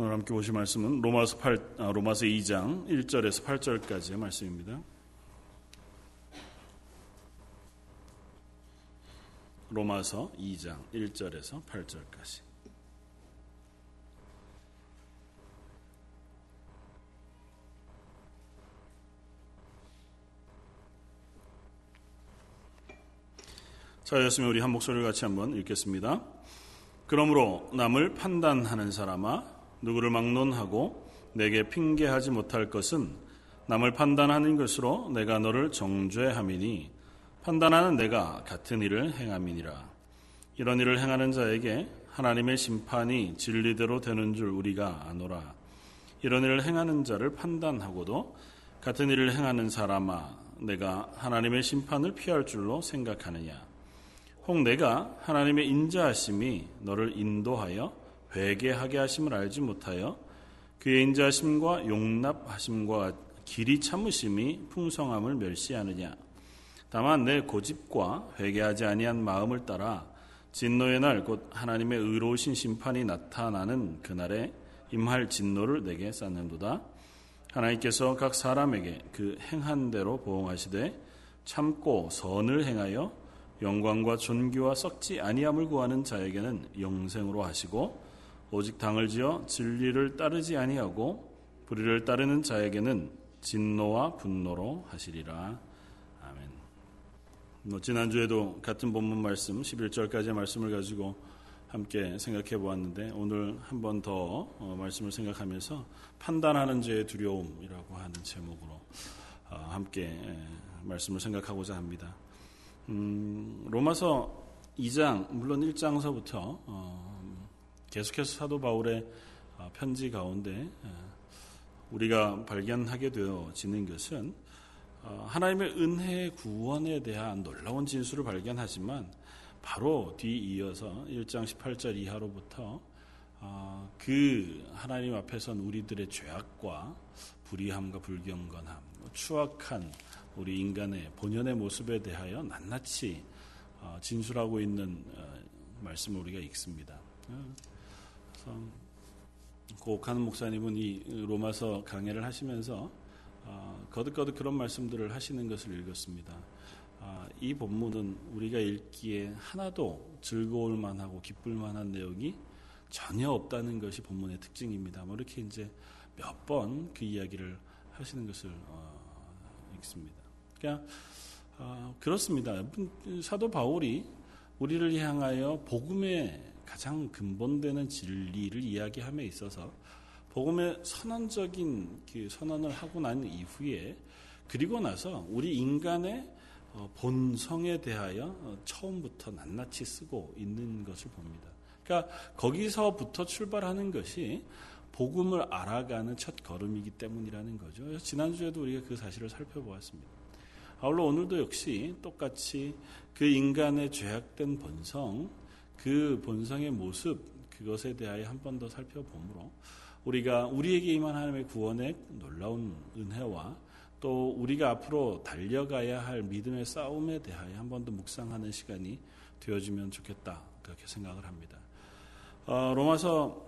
오늘 함께 보실 말씀은 로마서 8 아, 로마서 2장 1절에서 8절까지의 말씀입니다. 로마서 2장 1절에서 8절까지. 자, 였으면 우리 한 목소리를 같이 한번 읽겠습니다. 그러므로 남을 판단하는 사람아 누구를 막론하고 내게 핑계하지 못할 것은 남을 판단하는 것으로 내가 너를 정죄함이니 판단하는 내가 같은 일을 행함이니라. 이런 일을 행하는 자에게 하나님의 심판이 진리대로 되는 줄 우리가 아노라. 이런 일을 행하는 자를 판단하고도 같은 일을 행하는 사람아 내가 하나님의 심판을 피할 줄로 생각하느냐. 혹 내가 하나님의 인자하심이 너를 인도하여 회개하게 하심을 알지 못하여 그의 인자심과 용납하심과 길이 참으심이 풍성함을 멸시하느냐. 다만 내 고집과 회개하지 아니한 마음을 따라 진노의 날 곧 하나님의 의로우신 심판이 나타나는 그날에 임할 진노를 내게 쌓는도다. 하나님께서 각 사람에게 그 행한 대로 보응하시되 참고 선을 행하여 영광과 존귀와 썩지 아니함을 구하는 자에게는 영생으로 하시고 오직 당을 지어 진리를 따르지 아니하고 불의를 따르는 자에게는 진노와 분노로 하시리라. 아멘. 뭐 지난주에도 같은 본문 말씀 11절까지의 말씀을 가지고 함께 생각해 보았는데 오늘 한 번더 어, 말씀을 생각하면서 판단하는 죄의 두려움이라고 하는 제목으로 어, 함께 말씀을 생각하고자 합니다. 음, 로마서 2장 물론 1장서부터 어, 계속해서 사도 바울의 어, 편지 가운데 어, 우리가 발견하게 되어지는 것은 어, 하나님의 은혜의 구원에 대한 놀라운 진수를 발견하지만 바로 뒤이어서 1장 18절 이하로부터 그 하나님 앞에선 우리들의 죄악과 불의함과 불경건함, 추악한 우리 인간의 본연의 모습에 대하여 낱낱이 진술하고 있는 말씀을 우리가 읽습니다. 고옥하는 목사님은 이 로마서 강해를 하시면서 어, 거듭거듭 그런 말씀들을 하시는 것을 읽었습니다. 어, 이 본문은 우리가 읽기에 하나도 즐거울 만하고 기쁠 만한 내용이 전혀 없다는 것이 본문의 특징입니다. 뭐 이렇게 이제 몇 번 그 이야기를 하시는 것을 어, 읽습니다. 그러니까 어, 그렇습니다. 사도 바울이 우리를 향하여 복음의 가장 근본되는 진리를 이야기함에 있어서 복음의 선언적인 그 선언을 하고 난 이후에 그리고 나서 우리 인간의 어, 본성에 대하여 어, 처음부터 낱낱이 쓰고 있는 것을 봅니다. 그러니까 거기서부터 출발하는 것이 복음을 알아가는 첫 걸음이기 때문이라는 거죠. 지난주에도 우리가 그 사실을 살펴보았습니다. 아울러 오늘도 역시 똑같이 그 인간의 죄악된 본성, 그 본성의 모습 그것에 대하여 한 번 더 살펴보므로 우리가 우리에게 임한 하나님의 구원의 놀라운 은혜와 또 우리가 앞으로 달려가야 할 믿음의 싸움에 대하여 한 번 더 묵상하는 시간이 되어지면 좋겠다 그렇게 생각을 합니다. 어, 로마서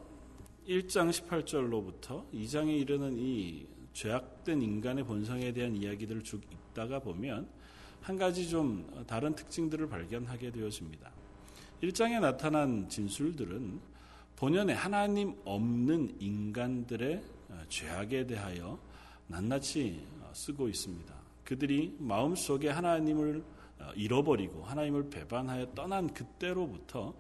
1장 18절로부터 2장에 이르는 이 죄악된 인간의 본성에 대한 이야기들을 쭉 읽다가 보면 한 가지 좀 다른 특징들을 발견하게 되어집니다. 1장에 나타난 진술들은 본연의 하나님 없는 인간들의 어, 죄악에 대하여 낱낱이 어, 쓰고 있습니다. 그들이 마음속에 하나님을 어, 잃어버리고 하나님을 배반하여 떠난 그때로부터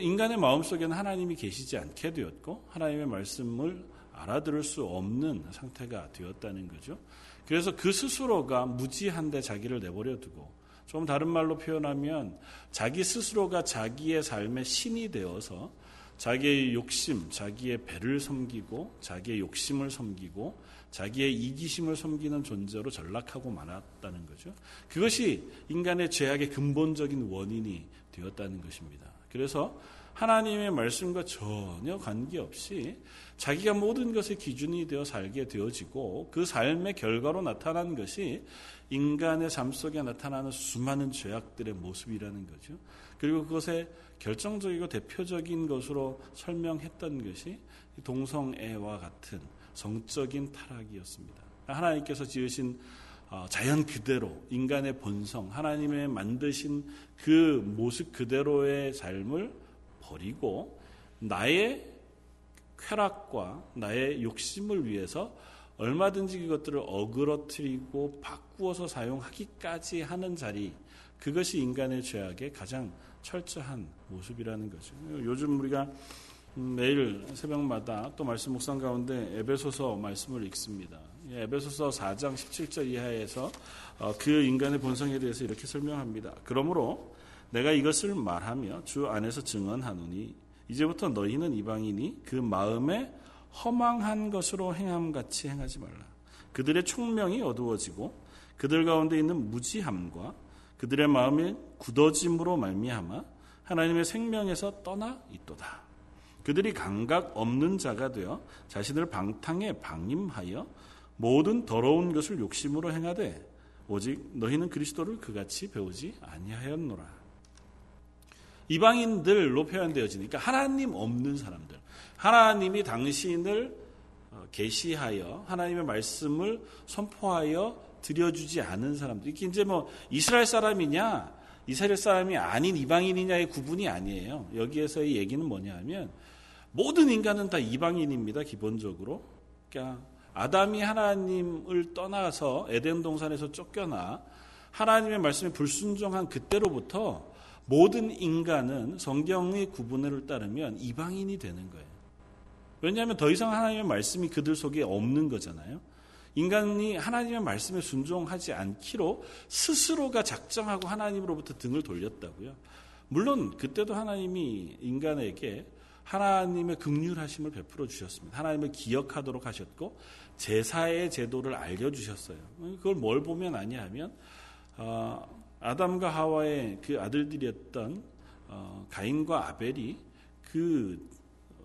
인간의 마음속에는 하나님이 계시지 않게 되었고 하나님의 말씀을 알아들을 수 없는 상태가 되었다는 거죠. 그래서 그 스스로가 무지한데 자기를 내버려 두고 좀 다른 말로 표현하면 자기 스스로가 자기의 삶의 신이 되어서 자기의 욕심, 자기의 배를 섬기고 자기의 욕심을 섬기고 자기의 이기심을 섬기는 존재로 전락하고 말았다는 거죠. 그것이 인간의 죄악의 근본적인 원인이 되었다는 것입니다. 그래서 하나님의 말씀과 전혀 관계없이 자기가 모든 것의 기준이 되어 살게 되어지고 그 삶의 결과로 나타난 것이 인간의 삶 속에 나타나는 수많은 죄악들의 모습이라는 거죠. 그리고 그것의 결정적이고 대표적인 것으로 설명했던 것이 동성애와 같은 성적인 타락이었습니다. 하나님께서 지으신 어, 자연 그대로 인간의 본성, 하나님의 만드신 그 모습 그대로의 삶을 버리고 나의 쾌락과 나의 욕심을 위해서 얼마든지 그것들을 어그러뜨리고 바꾸어서 사용하기까지 하는 자리, 그것이 인간의 죄악의 가장 철저한 모습이라는 거죠. 요즘 우리가 매일 새벽마다 또 말씀 묵상 가운데 에베소서 말씀을 읽습니다. 예, 에베소서 4장 17절 이하에서 어, 그 인간의 본성에 대해서 이렇게 설명합니다. 그러므로 내가 이것을 말하며 주 안에서 증언하노니 이제부터 너희는 이방인이 그 마음에 허망한 것으로 행함 같이 행하지 말라. 그들의 총명이 어두워지고 그들 가운데 있는 무지함과 그들의 마음의 굳어짐으로 말미암아 하나님의 생명에서 떠나 있도다. 그들이 감각 없는 자가 되어 자신을 방탕에 방임하여 모든 더러운 것을 욕심으로 행하되 오직 너희는 그리스도를 그같이 배우지 아니하였노라. 이방인들로 표현되어지니까 하나님 없는 사람들, 하나님이 당신을 어, 계시하여 하나님의 말씀을 선포하여 드려주지 않은 사람들. 이게 이제 뭐 이스라엘 사람이냐, 이스라엘 사람이 아닌 이방인이냐의 구분이 아니에요. 여기에서의 얘기는 뭐냐하면 모든 인간은 다 이방인입니다. 기본적으로. 그러니까 아담이 하나님을 떠나서 에덴 동산에서 쫓겨나 하나님의 말씀에 불순종한 그때로부터 모든 인간은 성경의 구분을 따르면 이방인이 되는 거예요. 왜냐하면 더 이상 하나님의 말씀이 그들 속에 없는 거잖아요. 인간이 하나님의 말씀에 순종하지 않기로 스스로가 작정하고 하나님으로부터 등을 돌렸다고요. 물론 그때도 하나님이 인간에게 하나님의 극률하심을 베풀어 주셨습니다. 하나님을 기억하도록 하셨고 제사의 제도를 알려 주셨어요. 그걸 뭘 보면 아니하면 어, 아담과 하와의 그 아들들이었던 어, 가인과 아벨이 그 어,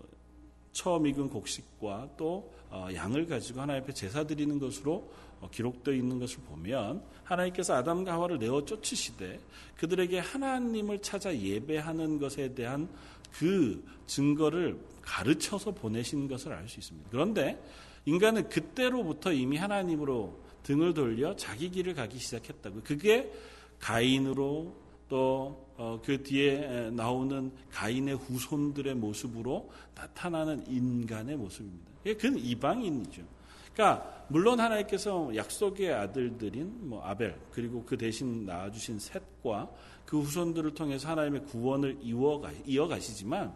처음 익은 곡식과 또 어, 양을 가지고 하나님 앞에 제사 드리는 것으로 기록되어 있는 것을 보면 하나님께서 아담과 하와를 내어 쫓으시되 그들에게 하나님을 찾아 예배하는 것에 대한 그 증거를 가르쳐서 보내신 것을 알 수 있습니다. 그런데 인간은 그때로부터 이미 하나님으로 등을 돌려 자기 길을 가기 시작했다고. 그게 가인으로 또그 어, 뒤에 나오는 가인의 후손들의 모습으로 나타나는 인간의 모습입니다. 그건 이방인이죠. 그러니까 물론 하나님께서 약속의 아들들인 뭐 아벨 그리고 그 대신 낳아주신 셋과 그 후손들을 통해서 하나님의 구원을 이어가, 이어가시지만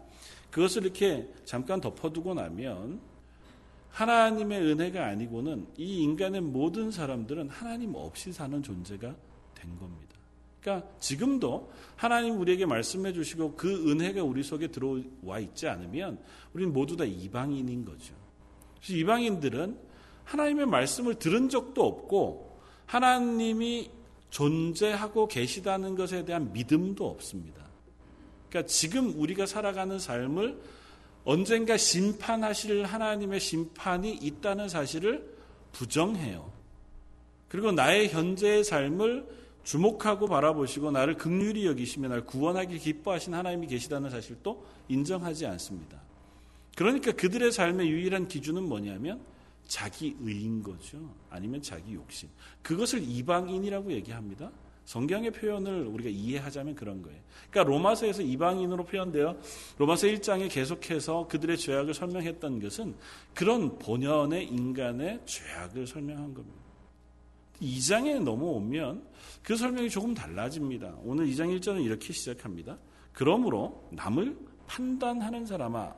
그것을 이렇게 잠깐 덮어두고 나면 하나님의 은혜가 아니고는 이 인간의 모든 사람들은 하나님 없이 사는 존재가 된 겁니다. 그러니까 지금도 하나님 우리에게 말씀해 주시고 그 은혜가 우리 속에 들어와 있지 않으면 우리는 모두 다 이방인인 거죠. 그래서 이방인들은 하나님의 말씀을 들은 적도 없고 하나님이 존재하고 계시다는 것에 대한 믿음도 없습니다. 그러니까 지금 우리가 살아가는 삶을 언젠가 심판하실 하나님의 심판이 있다는 사실을 부정해요. 그리고 나의 현재의 삶을 주목하고 바라보시고 나를 극률히 여기시며 나를 구원하기 기뻐하신 하나님이 계시다는 사실도 인정하지 않습니다. 그러니까 그들의 삶의 유일한 기준은 뭐냐면 자기 의인 거죠. 아니면 자기 욕심. 그것을 이방인이라고 얘기합니다. 성경의 표현을 우리가 이해하자면 그런 거예요. 그러니까 로마서에서 이방인으로 표현되어 로마서 1장에 계속해서 그들의 죄악을 설명했던 것은 그런 본연의 인간의 죄악을 설명한 겁니다. 2장에 넘어오면 그 설명이 조금 달라집니다. 오늘 2장 1절은 이렇게 시작합니다. 그러므로 남을 판단하는 사람아,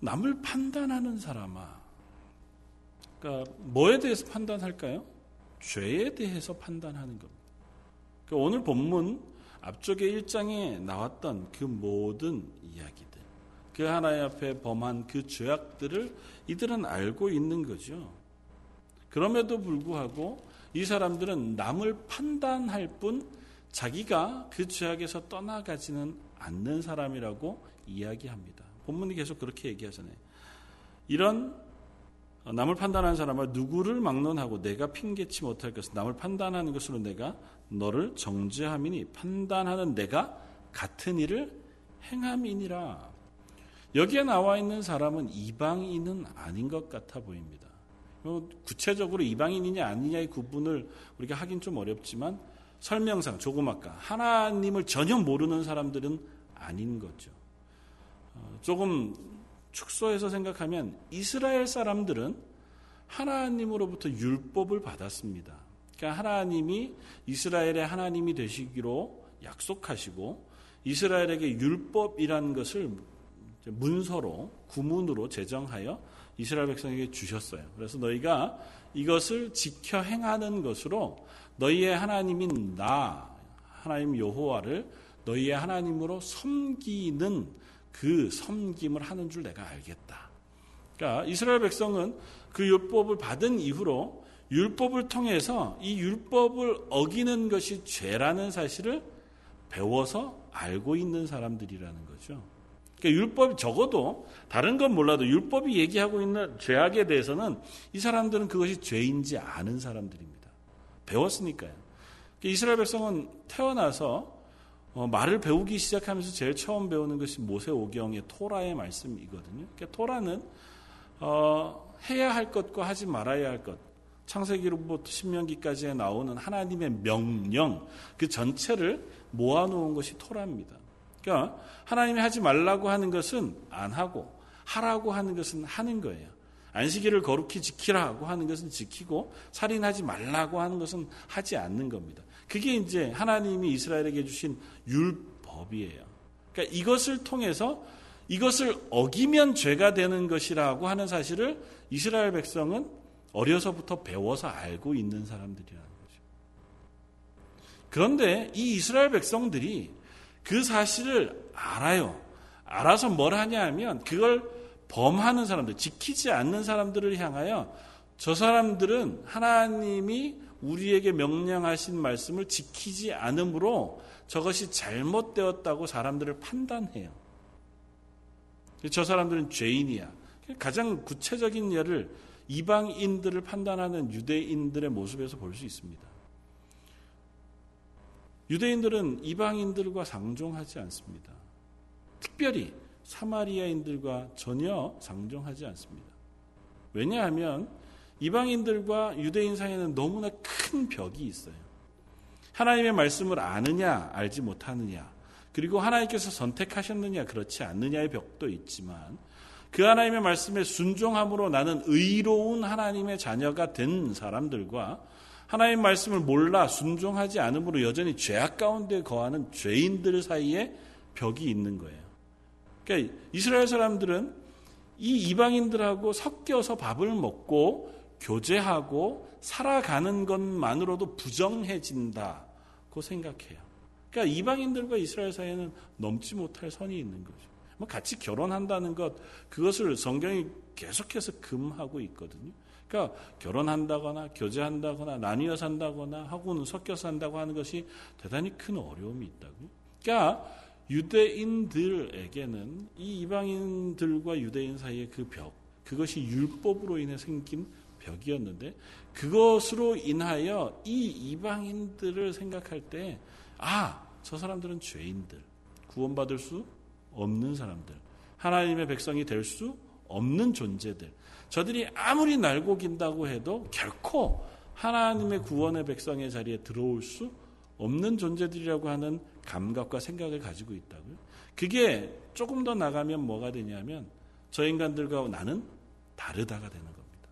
남을 판단하는 사람아, 그러니까 뭐에 대해서 판단할까요? 죄에 대해서 판단하는 겁니다. 그러니까 오늘 본문 앞쪽에 1장에 나왔던 그 모든 이야기들, 그 하나의 앞에 범한 그 죄악들을 이들은 알고 있는 거죠. 그럼에도 불구하고 이 사람들은 남을 판단할 뿐 자기가 그 죄악에서 떠나가지는 않는 사람이라고 이야기합니다. 본문이 계속 그렇게 얘기하잖아요. 이런 남을 판단하는 사람은 누구를 막론하고 내가 핑계치 못할 것은 남을 판단하는 것으로 내가 너를 정죄함이니 판단하는 내가 같은 일을 행함이니라. 여기에 나와 있는 사람은 이방인은 아닌 것 같아 보입니다. 뭐 구체적으로 이방인이냐 아니냐의 구분을 우리가 하긴 좀 어렵지만 설명상 조금 아까 하나님을 전혀 모르는 사람들은 아닌 거죠. 어, 조금 축소해서 생각하면 이스라엘 사람들은 하나님으로부터 율법을 받았습니다. 그러니까 하나님이 이스라엘의 하나님이 되시기로 약속하시고 이스라엘에게 율법이라는 것을 문서로 구문으로 제정하여 이스라엘 백성에게 주셨어요. 그래서 너희가 이것을 지켜 행하는 것으로 너희의 하나님인 나 하나님 여호와를 너희의 하나님으로 섬기는 그 섬김을 하는 줄 내가 알겠다. 그러니까 이스라엘 백성은 그 율법을 받은 이후로 율법을 통해서 이 율법을 어기는 것이 죄라는 사실을 배워서 알고 있는 사람들이라는 거죠. 그러니까 율법이 적어도 다른 건 몰라도 율법이 얘기하고 있는 죄악에 대해서는 이 사람들은 그것이 죄인지 아는 사람들입니다. 배웠으니까요. 그러니까 이스라엘 백성은 태어나서 어, 말을 배우기 시작하면서 제일 처음 배우는 것이 모세오경의 토라의 말씀이거든요. 그러니까 토라는 어, 해야 할 것과 하지 말아야 할 것, 창세기로부터 신명기까지 나오는 하나님의 명령 그 전체를 모아놓은 것이 토라입니다. 그러니까 하나님이 하지 말라고 하는 것은 안 하고 하라고 하는 것은 하는 거예요. 안식일을 거룩히 지키라고 하는 것은 지키고 살인하지 말라고 하는 것은 하지 않는 겁니다. 그게 이제 하나님이 이스라엘에게 주신 율법이에요. 그러니까 이것을 통해서 이것을 어기면 죄가 되는 것이라고 하는 사실을 이스라엘 백성은 어려서부터 배워서 알고 있는 사람들이라는 거죠. 그런데 이 이스라엘 백성들이 그 사실을 알아요. 알아서 뭘 하냐 하면 그걸 범하는 사람들, 지키지 않는 사람들을 향하여 저 사람들은 하나님이 우리에게 명령하신 말씀을 지키지 않으므로 저것이 잘못되었다고 사람들을 판단해요. 저 사람들은 죄인이야. 가장 구체적인 예를 이방인들을 판단하는 유대인들의 모습에서 볼 수 있습니다. 유대인들은 이방인들과 상종하지 않습니다. 특별히 사마리아인들과 전혀 상종하지 않습니다. 왜냐하면 이방인들과 유대인 사이에는 너무나 큰 벽이 있어요. 하나님의 말씀을 아느냐, 알지 못하느냐, 그리고 하나님께서 선택하셨느냐, 그렇지 않느냐의 벽도 있지만, 그 하나님의 말씀에 순종함으로 나는 의로운 하나님의 자녀가 된 사람들과 하나님 말씀을 몰라 순종하지 않으므로 여전히 죄악 가운데 거하는 죄인들 사이에 벽이 있는 거예요. 그러니까 이스라엘 사람들은 이 이방인들하고 섞여서 밥을 먹고 교제하고 살아가는 것만으로도 부정해진다고 생각해요. 그러니까 이방인들과 이스라엘 사이에는 넘지 못할 선이 있는 거죠. 뭐 같이 결혼한다는 것 그것을 성경이 계속해서 금하고 있거든요. 그러니까 결혼한다거나 교제한다거나 나뉘어 산다거나 하고는 섞여 산다고 하는 것이 대단히 큰 어려움이 있다고요. 그러니까 유대인들에게는 이 이방인들과 유대인 사이의 그 벽, 그것이 율법으로 인해 생긴 벽이었는데 그것으로 인하여 이 이방인들을 생각할 때 아, 저 사람들은 죄인들, 구원받을 수 없는 사람들, 하나님의 백성이 될 수 없는 존재들. 저들이 아무리 날고 긴다고 해도 결코 하나님의 구원의 백성의 자리에 들어올 수 없는 존재들이라고 하는 감각과 생각을 가지고 있다고요. 그게 조금 더 나가면 뭐가 되냐면 저 인간들과 나는 다르다가 되는 겁니다.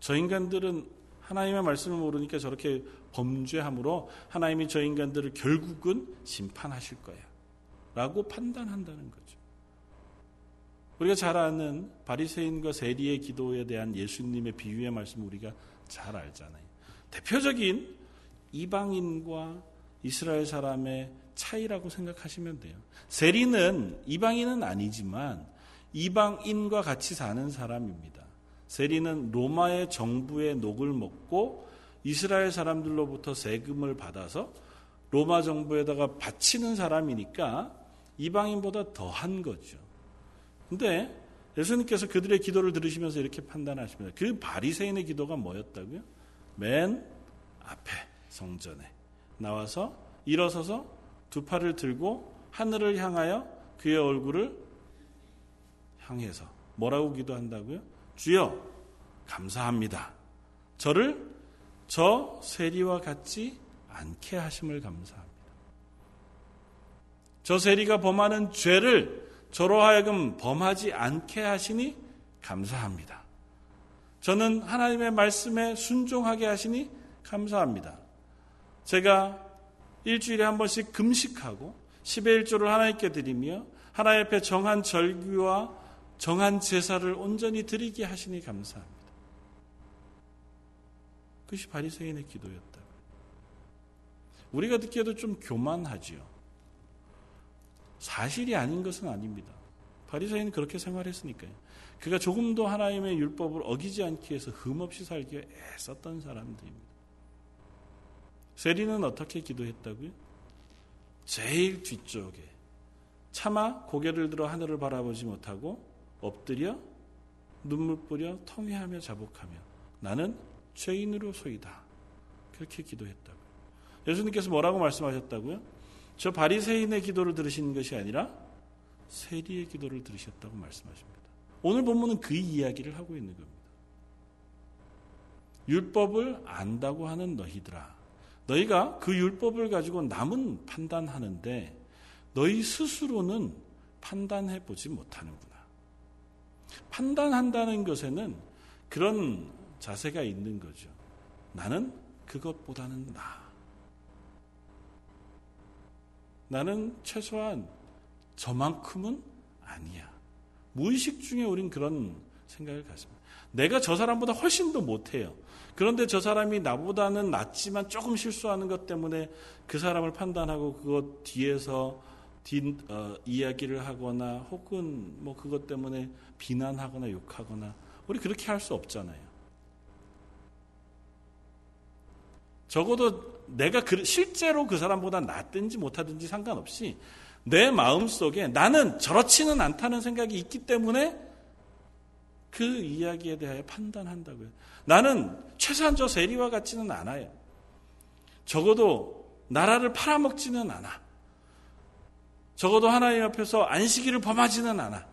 저 인간들은 하나님의 말씀을 모르니까 저렇게 범죄함으로 하나님이 저 인간들을 결국은 심판하실 거야. 라고 판단한다는 거죠. 우리가 잘 아는 바리새인과 세리의 기도에 대한 예수님의 비유의 말씀 우리가 잘 알잖아요. 대표적인 이방인과 이스라엘 사람의 차이라고 생각하시면 돼요. 세리는 이방인은 아니지만 이방인과 같이 사는 사람입니다. 세리는 로마의 정부의 녹을 먹고 이스라엘 사람들로부터 세금을 받아서 로마 정부에다가 바치는 사람이니까 이방인보다 더한 거죠. 근데 예수님께서 그들의 기도를 들으시면서 이렇게 판단하십니다. 그 바리새인의 기도가 뭐였다고요? 맨 앞에 성전에 나와서 일어서서 두 팔을 들고 하늘을 향하여 그의 얼굴을 향해서 뭐라고 기도한다고요? 주여 감사합니다. 저를 저 세리와 같지 않게 하심을 감사합니다. 저 세리가 범하는 죄를 저로 하여금 범하지 않게 하시니 감사합니다. 저는 하나님의 말씀에 순종하게 하시니 감사합니다. 제가 일주일에 한 번씩 금식하고 10의 1조를 하나님께 드리며 하나님 앞에 정한 절규와 정한 제사를 온전히 드리게 하시니 감사합니다. 그것이 바리새인의 기도였다. 우리가 듣기에도 좀 교만하지요. 사실이 아닌 것은 아닙니다. 바리새인은 그렇게 생활했으니까요. 그가 조금도 하나님의 율법을 어기지 않기 위해서 흠없이 살기 위해 애썼던 사람들입니다. 세리는 어떻게 기도했다고요? 제일 뒤쪽에 차마 고개를 들어 하늘을 바라보지 못하고 엎드려 눈물 뿌려 통회하며 자복하며 나는 죄인으로 소이다. 그렇게 기도했다고요. 예수님께서 뭐라고 말씀하셨다고요? 저 바리새인의 기도를 들으신 것이 아니라 세리의 기도를 들으셨다고 말씀하십니다. 오늘 본문은 그 이야기를 하고 있는 겁니다. 율법을 안다고 하는 너희들아. 너희가 그 율법을 가지고 남은 판단하는데 너희 스스로는 판단해 보지 못하는구나. 판단한다는 것에는 그런 자세가 있는 거죠. 나는 그것보다는 나. 나는 최소한 저만큼은 아니야. 무의식 중에 우린 그런 생각을 갖습니다. 내가 저 사람보다 훨씬 더 못해요. 그런데 저 사람이 나보다는 낫지만 조금 실수하는 것 때문에 그 사람을 판단하고 그것 뒤에서 뒷, 어, 이야기를 하거나 혹은 뭐 그것 때문에 비난하거나 욕하거나 우리 그렇게 할 수 없잖아요. 적어도 내가 그, 실제로 그 사람보다 낫든지 못하든지 상관없이 내 마음 속에 나는 저렇지는 않다는 생각이 있기 때문에 그 이야기에 대하여 판단한다고요. 나는 최소한 저 세리와 같지는 않아요. 적어도 나라를 팔아먹지는 않아. 적어도 하나님 앞에서 안식일을 범하지는 않아.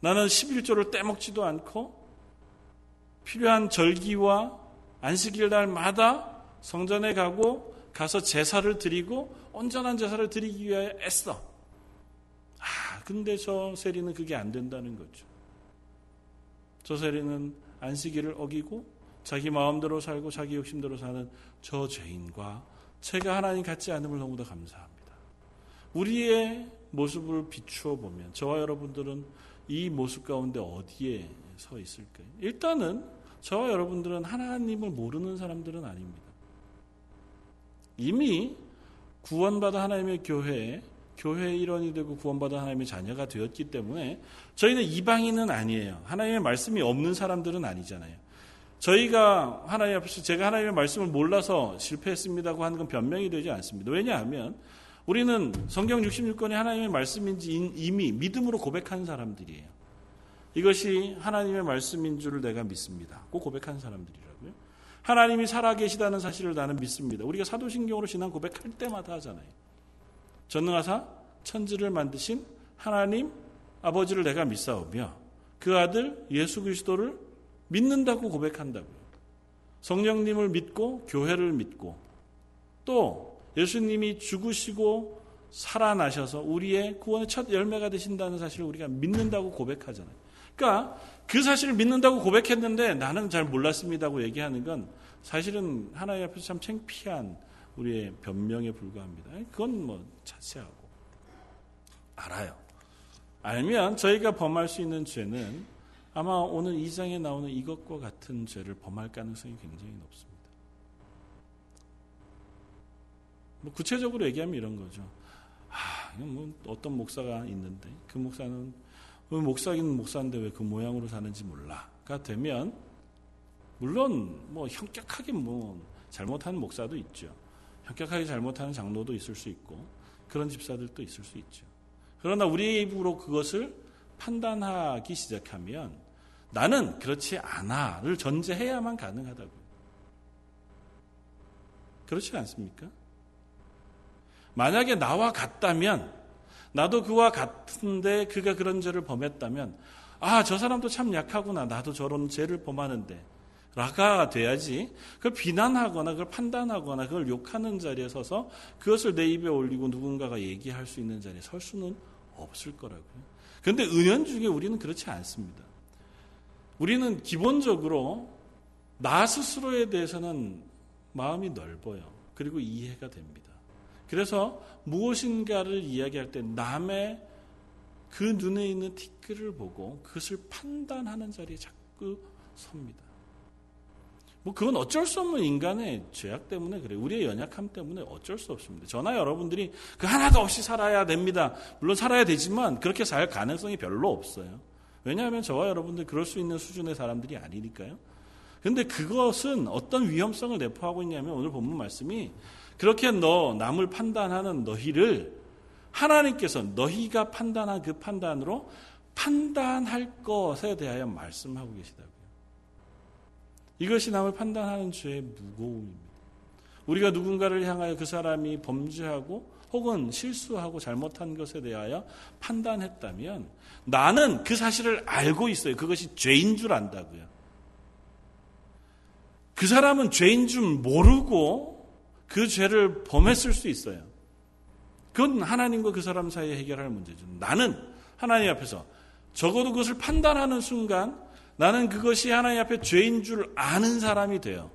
나는 11조를 떼먹지도 않고 필요한 절기와 안식일 날마다 성전에 가고 가서 제사를 드리고 온전한 제사를 드리기 위해 애써. 아, 근데 저 세리는 그게 안 된다는 거죠. 저 세리는 안식일을 어기고 자기 마음대로 살고 자기 욕심대로 사는 저 죄인과 제가 하나님 같지 않음을 너무도 감사합니다. 우리의 모습을 비추어 보면 저와 여러분들은 이 모습 가운데 어디에 서 있을까요? 일단은 저와 여러분들은 하나님을 모르는 사람들은 아닙니다. 이미 구원받아 하나님의 교회에 교회의 일원이 되고 구원받아 하나님의 자녀가 되었기 때문에 저희는 이방인은 아니에요. 하나님의 말씀이 없는 사람들은 아니잖아요. 저희가 하나님 앞에서 제가 하나님의 말씀을 몰라서 실패했습니다고 하는 건 변명이 되지 않습니다. 왜냐하면 우리는 성경 66권이 하나님의 말씀인지 이미 믿음으로 고백한 사람들이에요. 이것이 하나님의 말씀인 줄을 내가 믿습니다. 꼭 고백한 사람들이에요. 하나님이 살아계시다는 사실을 나는 믿습니다. 우리가 사도신경으로 신앙 고백할 때마다 하잖아요. 전능하사 천지를 만드신 하나님 아버지를 내가 믿사오며 그 아들 예수 그리스도를 믿는다고 고백한다고요. 성령님을 믿고 교회를 믿고 또 예수님이 죽으시고 살아나셔서 우리의 구원의 첫 열매가 되신다는 사실을 우리가 믿는다고 고백하잖아요. 그러니까 그 사실을 믿는다고 고백했는데 나는 잘 몰랐습니다고 얘기하는 건 사실은 하나님 앞에서 참 창피한 우리의 변명에 불과합니다. 그건 뭐 자세하고 알아요. 알면 저희가 범할 수 있는 죄는 아마 오늘 이 장에 나오는 이것과 같은 죄를 범할 가능성이 굉장히 높습니다. 뭐 구체적으로 얘기하면 이런 거죠. 아, 뭐 어떤 목사가 있는데 그 목사는 그 목사긴 목사인데 왜 그 모양으로 사는지 몰라가 되면 물론 뭐 현격하게 뭐 잘못하는 목사도 있죠. 현격하게 잘못하는 장로도 있을 수 있고 그런 집사들도 있을 수 있죠. 그러나 우리의 입으로 그것을 판단하기 시작하면 나는 그렇지 않아를 전제해야만 가능하다고요. 그렇지 않습니까? 만약에 나와 같다면 나도 그와 같은데 그가 그런 죄를 범했다면 아, 저 사람도 참 약하구나. 나도 저런 죄를 범하는데. 라가 돼야지 그걸 비난하거나 그걸 판단하거나 그걸 욕하는 자리에 서서 그것을 내 입에 올리고 누군가가 얘기할 수 있는 자리에 설 수는 없을 거라고요. 그런데 은연중에 우리는 그렇지 않습니다. 우리는 기본적으로 나 스스로에 대해서는 마음이 넓어요. 그리고 이해가 됩니다. 그래서 무엇인가를 이야기할 때 남의 그 눈에 있는 티끌을 보고 그것을 판단하는 자리에 자꾸 섭니다. 뭐 그건 어쩔 수 없는 인간의 죄악 때문에 그래요. 우리의 연약함 때문에 어쩔 수 없습니다. 저나 여러분들이 그 하나도 없이 살아야 됩니다. 물론 살아야 되지만 그렇게 살 가능성이 별로 없어요. 왜냐하면 저와 여러분들 그럴 수 있는 수준의 사람들이 아니니까요. 근데 그것은 어떤 위험성을 내포하고 있냐면 오늘 본문 말씀이 그렇게 너 남을 판단하는 너희를 하나님께서 너희가 판단한 그 판단으로 판단할 것에 대하여 말씀하고 계시다고요. 이것이 남을 판단하는 죄의 무거움입니다. 우리가 누군가를 향하여 그 사람이 범죄하고 혹은 실수하고 잘못한 것에 대하여 판단했다면 나는 그 사실을 알고 있어요. 그것이 죄인 줄 안다고요. 그 사람은 죄인 줄 모르고 그 죄를 범했을 수 있어요. 그건 하나님과 그 사람 사이에 해결할 문제죠. 나는 하나님 앞에서 적어도 그것을 판단하는 순간 나는 그것이 하나님 앞에 죄인 줄 아는 사람이 돼요.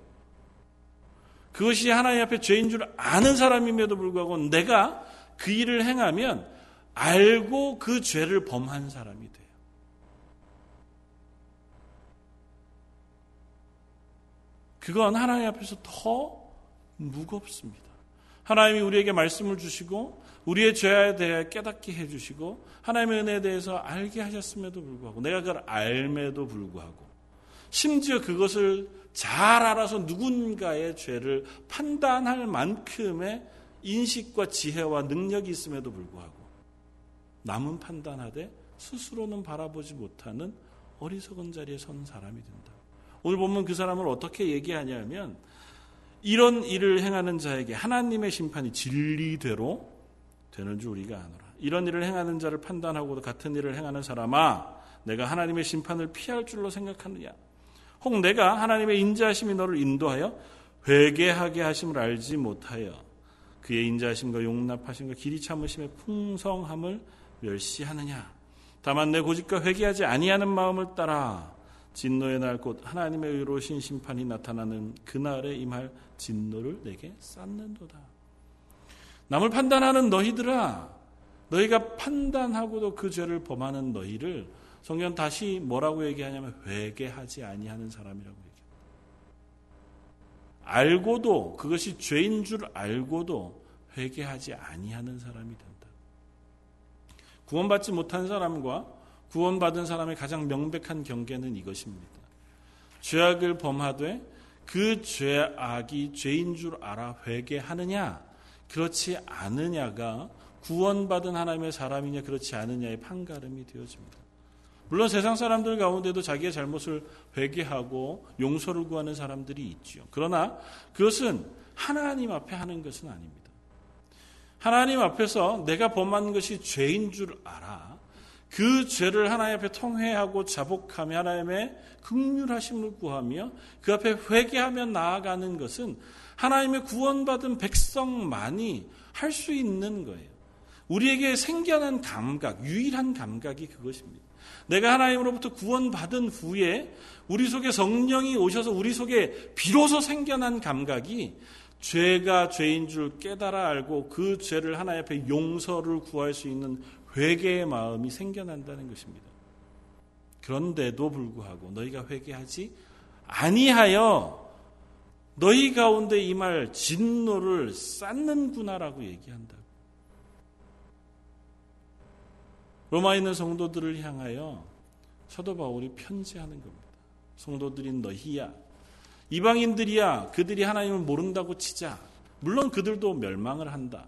그것이 하나님 앞에 죄인 줄 아는 사람임에도 불구하고 내가 그 일을 행하면 알고 그 죄를 범한 사람이 돼요. 그건 하나님 앞에서 더 무겁습니다. 하나님이 우리에게 말씀을 주시고 우리의 죄에 대해 깨닫게 해주시고 하나님의 은혜에 대해서 알게 하셨음에도 불구하고 내가 그걸 알매도 불구하고 심지어 그것을 잘 알아서 누군가의 죄를 판단할 만큼의 인식과 지혜와 능력이 있음에도 불구하고 남은 판단하되 스스로는 바라보지 못하는 어리석은 자리에 선 사람이 된다. 오늘 보면 그 사람을 어떻게 얘기하냐면 이런 일을 행하는 자에게 하나님의 심판이 진리대로 되는 줄 우리가 아노라. 이런 일을 행하는 자를 판단하고도 같은 일을 행하는 사람아, 내가 하나님의 심판을 피할 줄로 생각하느냐? 혹 내가 하나님의 인자하심이 너를 인도하여 회개하게 하심을 알지 못하여 그의 인자하심과 용납하심과 길이 참으심의 풍성함을 멸시하느냐? 다만 내 고집과 회개하지 아니하는 마음을 따라 진노의 날 곧 하나님의 의로우신 심판이 나타나는 그날에 임할 진노를 내게 쌓는도다. 남을 판단하는 너희들아, 너희가 판단하고도 그 죄를 범하는 너희를 성경 다시 뭐라고 얘기하냐면 회개하지 아니하는 사람이라고 얘기합니다. 알고도 그것이 죄인 줄 알고도 회개하지 아니하는 사람이 된다. 구원받지 못한 사람과 구원받은 사람의 가장 명백한 경계는 이것입니다. 죄악을 범하되 그 죄악이 죄인 줄 알아 회개하느냐 그렇지 않느냐가 구원받은 하나님의 사람이냐 그렇지 않느냐의 판가름이 되어집니다. 물론 세상 사람들 가운데도 자기의 잘못을 회개하고 용서를 구하는 사람들이 있죠. 그러나 그것은 하나님 앞에 하는 것은 아닙니다. 하나님 앞에서 내가 범한 것이 죄인 줄 알아. 그 죄를 하나님 앞에 통회하고 자복하며 하나님의 극률하심을 구하며 그 앞에 회개하며 나아가는 것은 하나님의 구원받은 백성만이 할 수 있는 거예요. 우리에게 생겨난 감각, 유일한 감각이 그것입니다. 내가 하나님으로부터 구원받은 후에 우리 속에 성령이 오셔서 우리 속에 비로소 생겨난 감각이 죄가 죄인 줄 깨달아 알고 그 죄를 하나님 앞에 용서를 구할 수 있는 회개의 마음이 생겨난다는 것입니다. 그런데도 불구하고 너희가 회개하지 아니하여 너희 가운데 이 말 진노를 쌓는구나라고 얘기한다. 로마에 있는 성도들을 향하여 사도 바울이 편지하는 겁니다. 성도들인 너희야. 이방인들이야. 그들이 하나님을 모른다고 치자. 물론 그들도 멸망을 한다.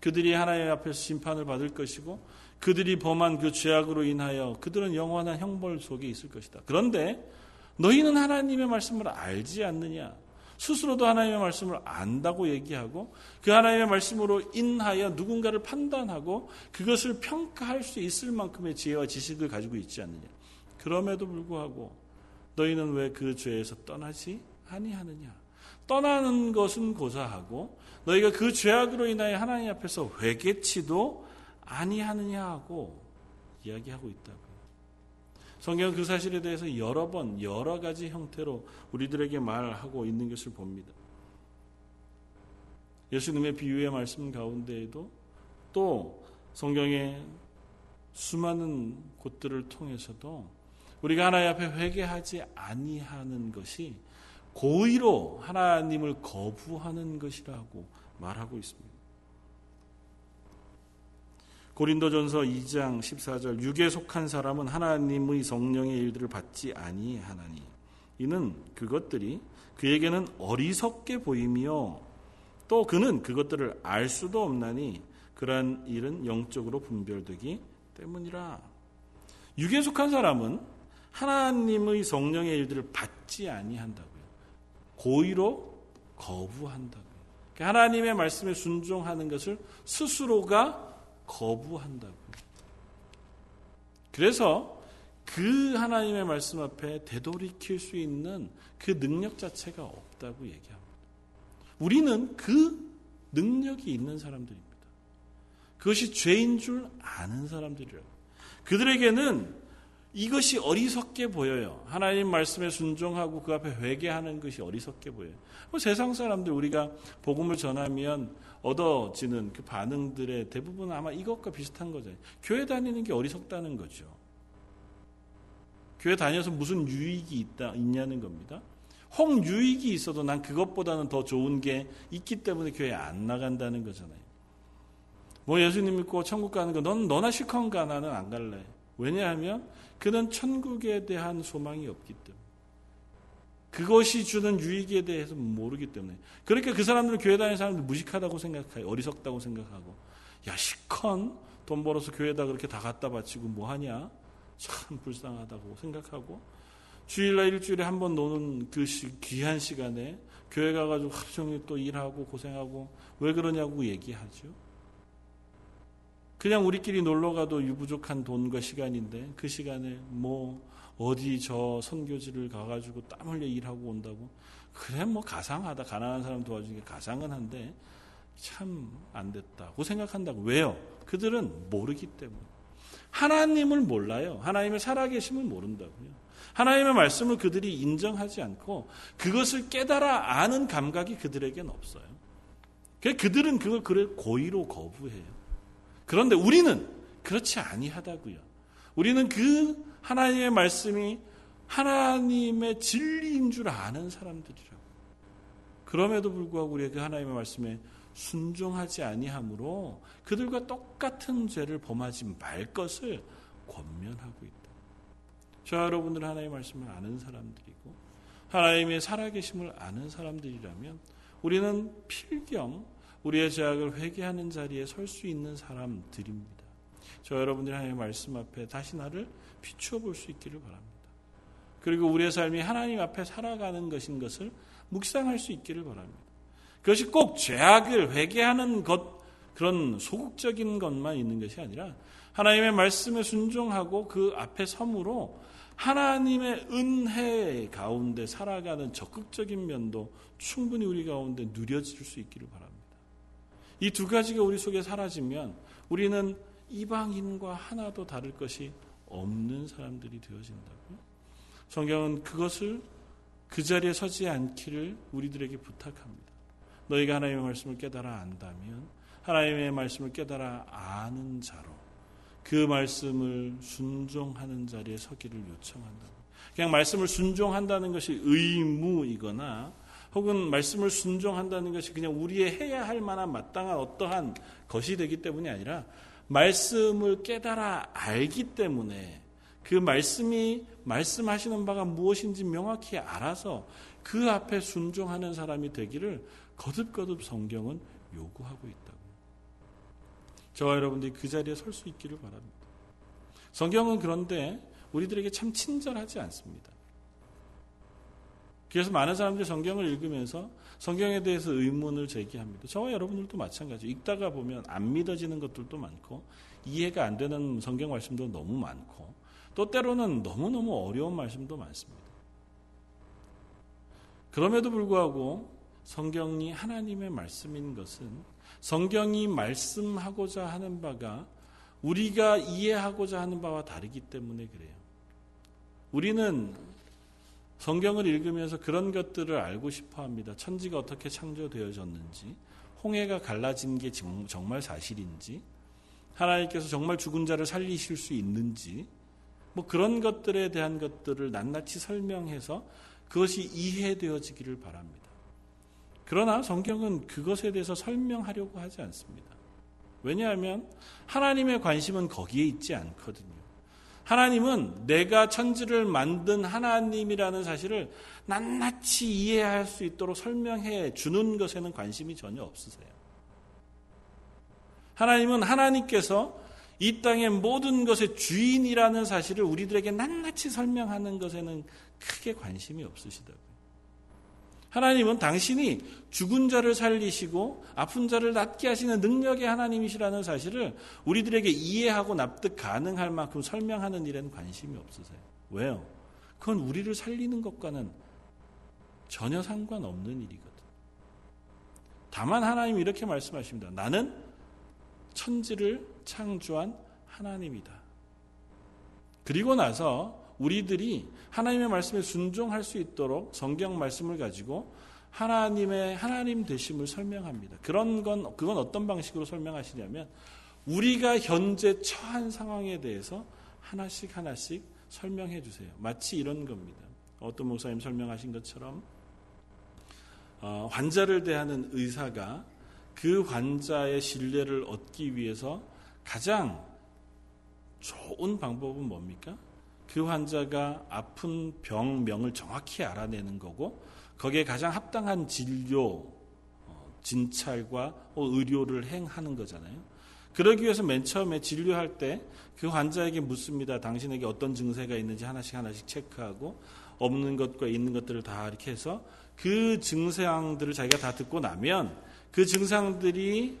그들이 하나님 앞에서 심판을 받을 것이고 그들이 범한 그 죄악으로 인하여 그들은 영원한 형벌 속에 있을 것이다. 그런데 너희는 하나님의 말씀을 알지 않느냐? 스스로도 하나님의 말씀을 안다고 얘기하고 그 하나님의 말씀으로 인하여 누군가를 판단하고 그것을 평가할 수 있을 만큼의 지혜와 지식을 가지고 있지 않느냐. 그럼에도 불구하고 너희는 왜 그 죄에서 떠나지 아니하느냐. 떠나는 것은 고사하고 너희가 그 죄악으로 인하여 하나님 앞에서 회개치도 아니하느냐 하고 이야기하고 있다고. 성경은 그 사실에 대해서 여러 번 여러 가지 형태로 우리들에게 말하고 있는 것을 봅니다. 예수님의 비유의 말씀 가운데에도 또 성경의 수많은 곳들을 통해서도 우리가 하나님 앞에 회개하지 아니하는 것이 고의로 하나님을 거부하는 것이라고 말하고 있습니다. 고린도전서 2장 14절 육에 속한 사람은 하나님의 성령의 일들을 받지 아니하나니 이는 그것들이 그에게는 어리석게 보이며 또 그는 그것들을 알 수도 없나니 그러한 일은 영적으로 분별되기 때문이라. 육에 속한 사람은 하나님의 성령의 일들을 받지 아니한다고요. 고의로 거부한다고요. 그러니까 하나님의 말씀에 순종하는 것을 스스로가 거부한다고. 그래서 그 하나님의 말씀 앞에 되돌이킬 수 있는 그 능력 자체가 없다고 얘기합니다. 우리는 그 능력이 있는 사람들입니다. 그것이 죄인 줄 아는 사람들이라고. 그들에게는 이것이 어리석게 보여요. 하나님 말씀에 순종하고 그 앞에 회개하는 것이 어리석게 보여요. 뭐 세상 사람들 우리가 복음을 전하면 얻어지는 그 반응들의 대부분은 아마 이것과 비슷한 거죠. 교회 다니는 게 어리석다는 거죠. 교회 다녀서 무슨 유익이 있다 있냐는 겁니다. 혹 유익이 있어도 난 그것보다는 더 좋은 게 있기 때문에 교회 안 나간다는 거잖아요. 뭐 예수님 믿고 천국 가는 거 넌 너나 실컷 가 나는 안 갈래. 왜냐하면 그는 천국에 대한 소망이 없기 때문에. 그것이 주는 유익에 대해서 모르기 때문에. 그러니까 그 사람들은 교회 다니는 사람들 무식하다고 생각해요. 어리석다고 생각하고. 야, 시컨 돈 벌어서 교회에다 그렇게 다 갖다 바치고 뭐 하냐? 참 불쌍하다고 생각하고. 주일날 일주일에 한 번 노는 그 귀한 시간에 교회 가가지고 하루 종일 또 일하고 고생하고 왜 그러냐고 얘기하죠. 그냥 우리끼리 놀러 가도 유부족한 돈과 시간인데 그 시간에 뭐 어디 저 선교지를 가가지고 땀 흘려 일하고 온다고 그래 뭐 가상하다 가난한 사람 도와주는 게 가상은 한데 참 안 됐다고 생각한다고 왜요? 그들은 모르기 때문에 하나님을 몰라요. 하나님의 살아계심을 모른다고요. 하나님의 말씀을 그들이 인정하지 않고 그것을 깨달아 아는 감각이 그들에게는 없어요. 그들은 그걸 고의로 거부해요. 그런데 우리는 그렇지 아니하다고요. 우리는 그 하나님의 말씀이 하나님의 진리인 줄 아는 사람들이라고. 그럼에도 불구하고 우리가 그 하나님의 말씀에 순종하지 아니하므로 그들과 똑같은 죄를 범하지 말 것을 권면하고 있다. 저 여러분들은 하나님의 말씀을 아는 사람들이고 하나님의 살아계심을 아는 사람들이라면 우리는 필경 우리의 죄악을 회개하는 자리에 설 수 있는 사람들입니다. 저 여러분들이 하나님의 말씀 앞에 다시 나를 비추어 볼 수 있기를 바랍니다. 그리고 우리의 삶이 하나님 앞에 살아가는 것인 것을 묵상할 수 있기를 바랍니다. 그것이 꼭 죄악을 회개하는 것 그런 소극적인 것만 있는 것이 아니라 하나님의 말씀에 순종하고 그 앞에 섬으로 하나님의 은혜 가운데 살아가는 적극적인 면도 충분히 우리 가운데 누려질 수 있기를 바랍니다. 이 두 가지가 우리 속에 사라지면 우리는 이방인과 하나도 다를 것이 없는 사람들이 되어진다고요. 성경은 그것을 그 자리에 서지 않기를 우리들에게 부탁합니다. 너희가 하나님의 말씀을 깨달아 안다면 하나님의 말씀을 깨달아 아는 자로 그 말씀을 순종하는 자리에 서기를 요청한다. 그냥 말씀을 순종한다는 것이 의무이거나 혹은 말씀을 순종한다는 것이 그냥 우리의 해야 할 만한 마땅한 어떠한 것이 되기 때문이 아니라 말씀을 깨달아 알기 때문에 그 말씀이 말씀하시는 바가 무엇인지 명확히 알아서 그 앞에 순종하는 사람이 되기를 거듭거듭 성경은 요구하고 있다고. 저와 여러분들이 그 자리에 설 수 있기를 바랍니다. 성경은 그런데 우리들에게 참 친절하지 않습니다. 그래서 많은 사람들이 성경을 읽으면서 성경에 대해서 의문을 제기합니다. 저와 여러분들도 마찬가지. 읽다가 보면 안 믿어지는 것들도 많고 이해가 안 되는 성경 말씀도 너무 많고 또 때로는 너무너무 어려운 말씀도 많습니다. 그럼에도 불구하고 성경이 하나님의 말씀인 것은 성경이 말씀하고자 하는 바가 우리가 이해하고자 하는 바와 다르기 때문에 그래요. 우리는 성경을 읽으면서 그런 것들을 알고 싶어 합니다. 천지가 어떻게 창조되어졌는지, 홍해가 갈라진 게 정말 사실인지, 하나님께서 정말 죽은 자를 살리실 수 있는지, 뭐 그런 것들에 대한 것들을 낱낱이 설명해서 그것이 이해되어지기를 바랍니다. 그러나 성경은 그것에 대해서 설명하려고 하지 않습니다. 왜냐하면 하나님의 관심은 거기에 있지 않거든요. 하나님은 내가 천지를 만든 하나님이라는 사실을 낱낱이 이해할 수 있도록 설명해 주는 것에는 관심이 전혀 없으세요. 하나님은 하나님께서 이 땅의 모든 것의 주인이라는 사실을 우리들에게 낱낱이 설명하는 것에는 크게 관심이 없으시다고요. 하나님은 당신이 죽은 자를 살리시고 아픈 자를 낫게 하시는 능력의 하나님이시라는 사실을 우리들에게 이해하고 납득 가능할 만큼 설명하는 일에는 관심이 없으세요. 왜요? 그건 우리를 살리는 것과는 전혀 상관없는 일이거든. 다만 하나님이 이렇게 말씀하십니다. 나는 천지를 창조한 하나님이다. 그리고 나서 우리들이 하나님의 말씀에 순종할 수 있도록 성경 말씀을 가지고 하나님의 하나님 되심을 설명합니다. 그런 건 그건 어떤 방식으로 설명하시냐면 우리가 현재 처한 상황에 대해서 하나씩 하나씩 설명해 주세요. 마치 이런 겁니다. 어떤 목사님 설명하신 것처럼 어, 환자를 대하는 의사가 그 환자의 신뢰를 얻기 위해서 가장 좋은 방법은 뭡니까? 그 환자가 아픈 병명을 정확히 알아내는 거고 거기에 가장 합당한 진료, 어, 진찰과 의료를 행하는 거잖아요. 그러기 위해서 맨 처음에 진료할 때 그 환자에게 묻습니다. 당신에게 어떤 증세가 있는지 하나씩 하나씩 체크하고 없는 것과 있는 것들을 다 이렇게 해서 그 증상들을 자기가 다 듣고 나면 그 증상들이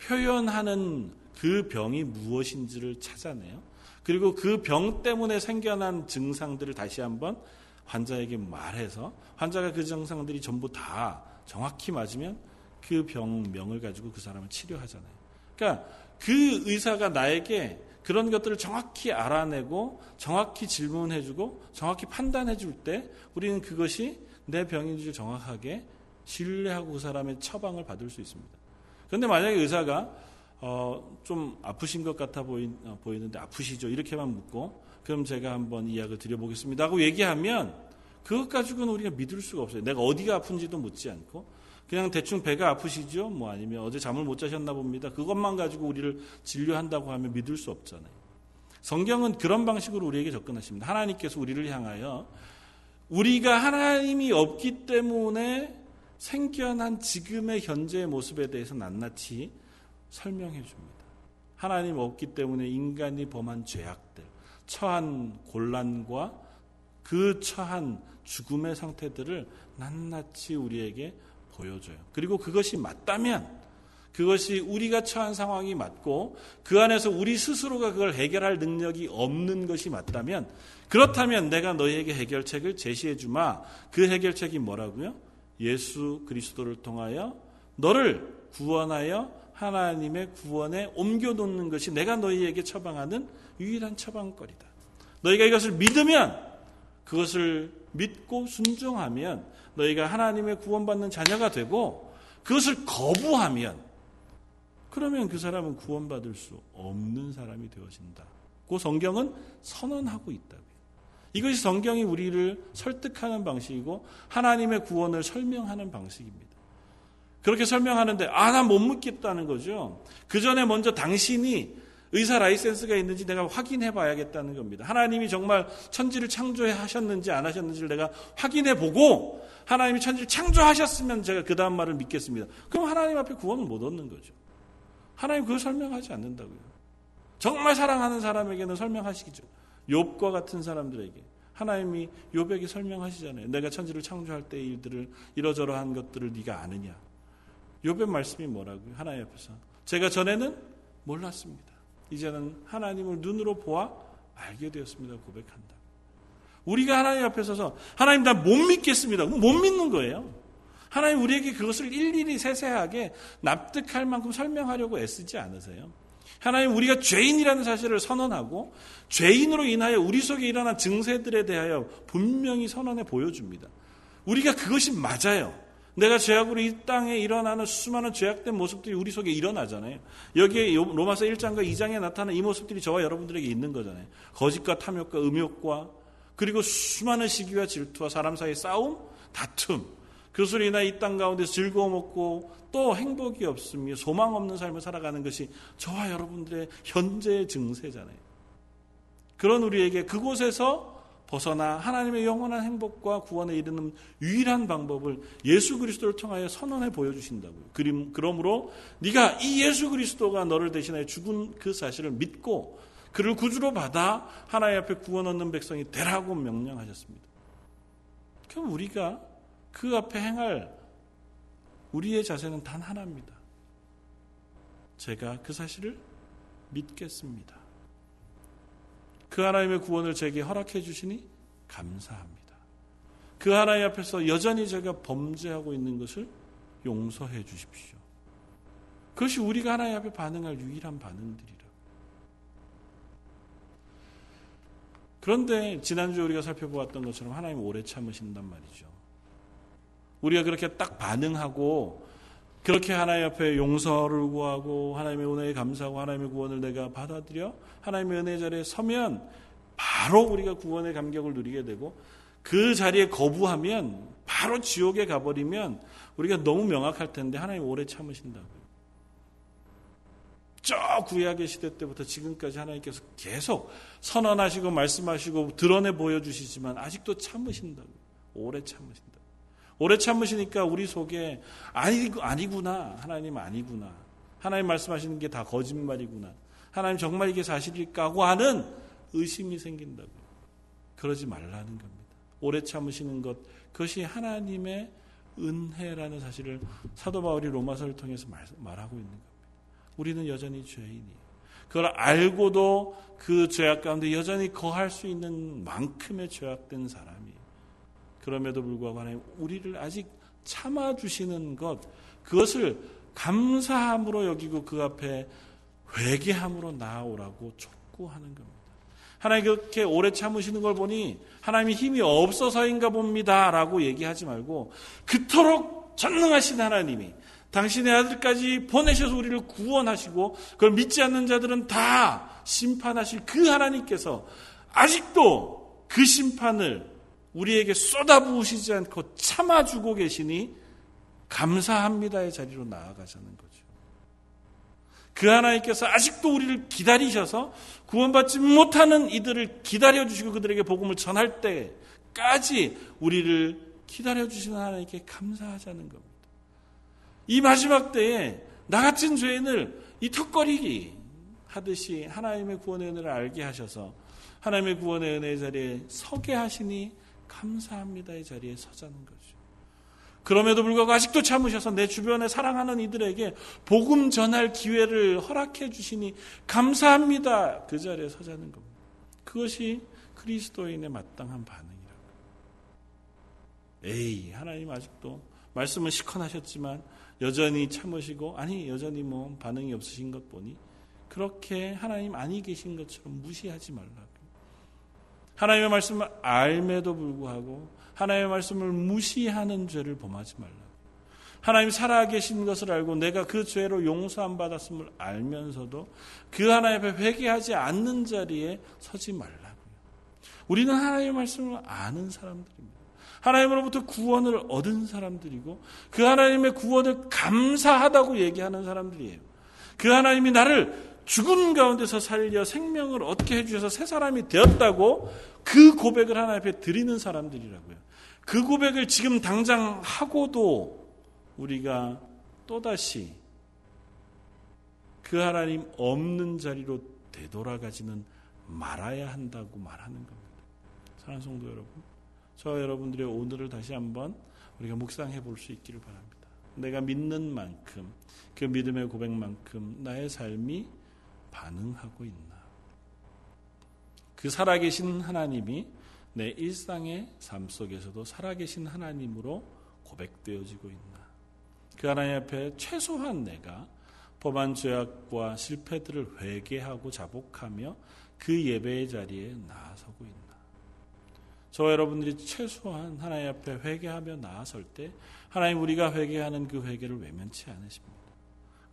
표현하는 그 병이 무엇인지를 찾아내요. 그리고 그 병 때문에 생겨난 증상들을 다시 한번 환자에게 말해서 환자가 그 증상들이 전부 다 정확히 맞으면 그 병명을 가지고 그 사람을 치료하잖아요. 그러니까 그 의사가 나에게 그런 것들을 정확히 알아내고 정확히 질문해주고 정확히 판단해줄 때 우리는 그것이 내 병인지를 정확하게 신뢰하고 그 사람의 처방을 받을 수 있습니다. 그런데 만약에 의사가 어, 좀 아프신 것 같아 보이, 어, 보이는데 아프시죠? 이렇게만 묻고 그럼 제가 한번 이야기를 드려보겠습니다 하고 얘기하면 그것 가지고는 우리가 믿을 수가 없어요. 내가 어디가 아픈지도 묻지 않고 그냥 대충 배가 아프시죠? 뭐 아니면 어제 잠을 못 자셨나 봅니다. 그것만 가지고 우리를 진료한다고 하면 믿을 수 없잖아요. 성경은 그런 방식으로 우리에게 접근하십니다. 하나님께서 우리를 향하여 우리가 하나님이 없기 때문에 생겨난 지금의 현재의 모습에 대해서 낱낱이 설명해 줍니다. 하나님 없기 때문에 인간이 범한 죄악들, 처한 곤란과 그 처한 죽음의 상태들을 낱낱이 우리에게 보여줘요. 그리고 그것이 맞다면 그것이 우리가 처한 상황이 맞고 그 안에서 우리 스스로가 그걸 해결할 능력이 없는 것이 맞다면 그렇다면 내가 너희에게 해결책을 제시해 주마. 그 해결책이 뭐라고요? 예수 그리스도를 통하여 너를 구원하여 하나님의 구원에 옮겨놓는 것이 내가 너희에게 처방하는 유일한 처방거리다. 너희가 이것을 믿으면 그것을 믿고 순종하면 너희가 하나님의 구원받는 자녀가 되고 그것을 거부하면 그러면 그 사람은 구원받을 수 없는 사람이 되어진다. 그 성경은 선언하고 있다고요. 이것이 성경이 우리를 설득하는 방식이고 하나님의 구원을 설명하는 방식입니다. 그렇게 설명하는데 아난못 묻겠다는 거죠. 그 전에 먼저 당신이 의사 라이센스가 있는지 내가 확인해 봐야겠다는 겁니다. 하나님이 정말 천지를 창조해 하셨는지 안 하셨는지를 내가 확인해 보고 하나님이 천지를 창조하셨으면 제가 그 다음 말을 믿겠습니다. 그럼 하나님 앞에 구원을 못 얻는 거죠. 하나님 그걸 설명하지 않는다고요. 정말 사랑하는 사람에게는 설명하시기죠. 욥과 같은 사람들에게 하나님이 요백이 설명하시잖아요. 내가 천지를 창조할 때 일들을 이러저러한 것들을 네가 아느냐. 요백 말씀이 뭐라고요? 하나님 앞에서 제가 전에는 몰랐습니다. 이제는 하나님을 눈으로 보아 알게 되었습니다. 고백한다. 우리가 하나님 앞에 서서 하나님 나 못 믿겠습니다. 못 믿는 거예요. 하나님 우리에게 그것을 일일이 세세하게 납득할 만큼 설명하려고 애쓰지 않으세요. 하나님 우리가 죄인이라는 사실을 선언하고 죄인으로 인하여 우리 속에 일어난 증세들에 대하여 분명히 선언해 보여줍니다. 우리가 그것이 맞아요. 내가 죄악으로 이 땅에 일어나는 수많은 죄악된 모습들이 우리 속에 일어나잖아요. 여기에 로마서 1장과 2장에 나타나는 이 모습들이 저와 여러분들에게 있는 거잖아요. 거짓과 탐욕과 음욕과 그리고 수많은 시기와 질투와 사람 사이의 싸움, 다툼, 그것으로 인하여 이땅 가운데 즐거움 없고 또 행복이 없으며 소망 없는 삶을 살아가는 것이 저와 여러분들의 현재의 증세잖아요. 그런 우리에게 그곳에서 벗어나 하나님의 영원한 행복과 구원에 이르는 유일한 방법을 예수 그리스도를 통하여 선언해 보여주신다고요. 그러므로 네가 이 예수 그리스도가 너를 대신하여 죽은 그 사실을 믿고 그를 구주로 받아 하나님 앞에 구원 얻는 백성이 되라고 명령하셨습니다. 그럼 우리가 그 앞에 행할 우리의 자세는 단 하나입니다. 제가 그 사실을 믿겠습니다. 그 하나님의 구원을 제게 허락해 주시니 감사합니다. 그 하나님 앞에서 여전히 제가 범죄하고 있는 것을 용서해 주십시오. 그것이 우리가 하나님 앞에 반응할 유일한 반응들이라. 그런데 지난주에 우리가 살펴보았던 것처럼 하나님 오래 참으신단 말이죠. 우리가 그렇게 딱 반응하고 그렇게 하나님 앞에 용서를 구하고 하나님의 은혜에 감사하고 하나님의 구원을 내가 받아들여 하나님의 은혜 자리에 서면 바로 우리가 구원의 감격을 누리게 되고 그 자리에 거부하면 바로 지옥에 가버리면 우리가 너무 명확할 텐데 하나님 오래 참으신다고요. 저 구약의 시대 때부터 지금까지 하나님께서 계속 선언하시고 말씀하시고 드러내 보여주시지만 아직도 참으신다고 오래 참으신다. 오래 참으시니까 우리 속에 아니, 아니구나. 하나님 아니구나. 하나님 말씀하시는 게 다 거짓말이구나. 하나님 정말 이게 사실일까 하고 하는 의심이 생긴다고. 그러지 말라는 겁니다. 오래 참으시는 것, 그것이 하나님의 은혜라는 사실을 사도 바울이 로마서를 통해서 말, 하고 있는 겁니다. 우리는 여전히 죄인이에요. 그걸 알고도 그 죄악 가운데 여전히 거할 수 있는 만큼의 죄악된 사람이 그럼에도 불구하고 하나님 우리를 아직 참아 주시는 것 그것을 감사함으로 여기고 그 앞에 회개함으로 나아오라고 촉구하는 겁니다. 하나님 그렇게 오래 참으시는 걸 보니 하나님이 힘이 없어서인가 봅니다라고 얘기하지 말고 그토록 전능하신 하나님이 당신의 아들까지 보내셔서 우리를 구원하시고 그걸 믿지 않는 자들은 다 심판하실 그 하나님께서 아직도 그 심판을 우리에게 쏟아부으시지 않고 참아주고 계시니 감사합니다의 자리로 나아가자는 거죠. 그 하나님께서 아직도 우리를 기다리셔서 구원받지 못하는 이들을 기다려주시고 그들에게 복음을 전할 때까지 우리를 기다려주시는 하나님께 감사하자는 겁니다. 이 마지막 때에 나 같은 죄인을 이 턱거리기 하듯이 하나님의 구원의 은혜를 알게 하셔서 하나님의 구원의 은혜의 자리에 서게 하시니 감사합니다의 자리에 서자는 거죠. 그럼에도 불구하고 아직도 참으셔서 내 주변에 사랑하는 이들에게 복음 전할 기회를 허락해 주시니 감사합니다. 그 자리에 서자는 겁니다. 그것이 그리스도인의 마땅한 반응이라고. 에이, 하나님 아직도 말씀은 시컨하셨지만 여전히 참으시고 아니 여전히 뭐 반응이 없으신 것 보니 그렇게 하나님 아니 계신 것처럼 무시하지 말라. 하나님의 말씀을 알매도 불구하고 하나님의 말씀을 무시하는 죄를 범하지 말라. 하나님 살아계신 것을 알고 내가 그 죄로 용서함 받았음을 알면서도 그 하나님 앞에 회개하지 않는 자리에 서지 말라고요. 우리는 하나님의 말씀을 아는 사람들입니다. 하나님으로부터 구원을 얻은 사람들이고 그 하나님의 구원을 감사하다고 얘기하는 사람들이에요. 그 하나님이 나를 죽은 가운데서 살려 생명을 얻게 해주셔서 새 사람이 되었다고 그 고백을 하나님 앞에 드리는 사람들이라고요. 그 고백을 지금 당장 하고도 우리가 또다시 그 하나님 없는 자리로 되돌아가지는 말아야 한다고 말하는 겁니다. 사랑하는 성도 여러분, 저 여러분들의 오늘을 다시 한번 우리가 묵상해 볼 수 있기를 바랍니다. 내가 믿는 만큼 그 믿음의 고백만큼 나의 삶이 반응하고 있나? 그 살아계신 하나님이 내 일상의 삶 속에서도 살아계신 하나님으로 고백되어지고 있나? 그 하나님 앞에 최소한 내가 법안 죄악과 실패들을 회개하고 자복하며 그 예배의 자리에 나아서고 있나? 저 여러분들이 최소한 하나님 앞에 회개하며 나아설 때 하나님 우리가 회개하는 그 회개를 외면치 않으십니다.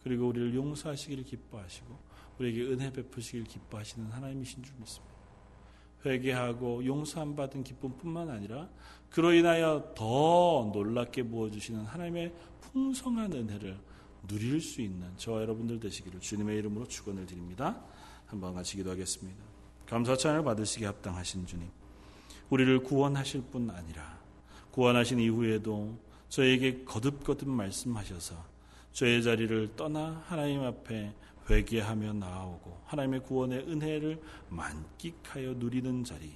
그리고 우리를 용서하시기를 기뻐하시고 우리에게 은혜 베푸시길 기뻐하시는 하나님이신 줄 믿습니다. 회개하고 용서함 받은 기쁨뿐만 아니라 그로 인하여 더 놀랍게 부어주시는 하나님의 풍성한 은혜를 누릴 수 있는 저와 여러분들 되시기를 주님의 이름으로 축원을 드립니다. 한번 같이 기도하겠습니다. 감사 찬을 받으시기 합당하신 주님, 우리를 구원하실 뿐 아니라 구원하신 이후에도 저에게 거듭거듭 말씀하셔서 죄의 자리를 떠나 하나님 앞에 회개하며 나아오고 하나님의 구원의 은혜를 만끽하여 누리는 자리,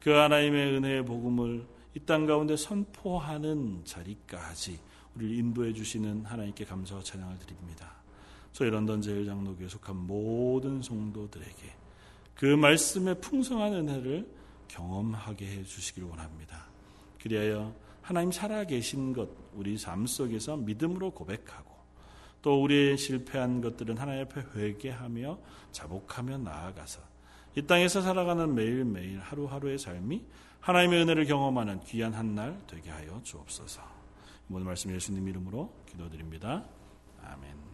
그 하나님의 은혜의 복음을 이 땅 가운데 선포하는 자리까지 우리를 인도해 주시는 하나님께 감사와 찬양을 드립니다. 저희 런던 제일장로교에 속한 모든 성도들에게 그 말씀의 풍성한 은혜를 경험하게 해 주시길 원합니다. 그리하여 하나님 살아계신 것 우리 삶 속에서 믿음으로 고백하고 또 우리의 실패한 것들은 하나님 앞에 회개하며 자복하며 나아가서 이 땅에서 살아가는 매일매일 하루하루의 삶이 하나님의 은혜를 경험하는 귀한 한 날 되게 하여 주옵소서. 오늘 말씀 예수님 이름으로 기도드립니다. 아멘.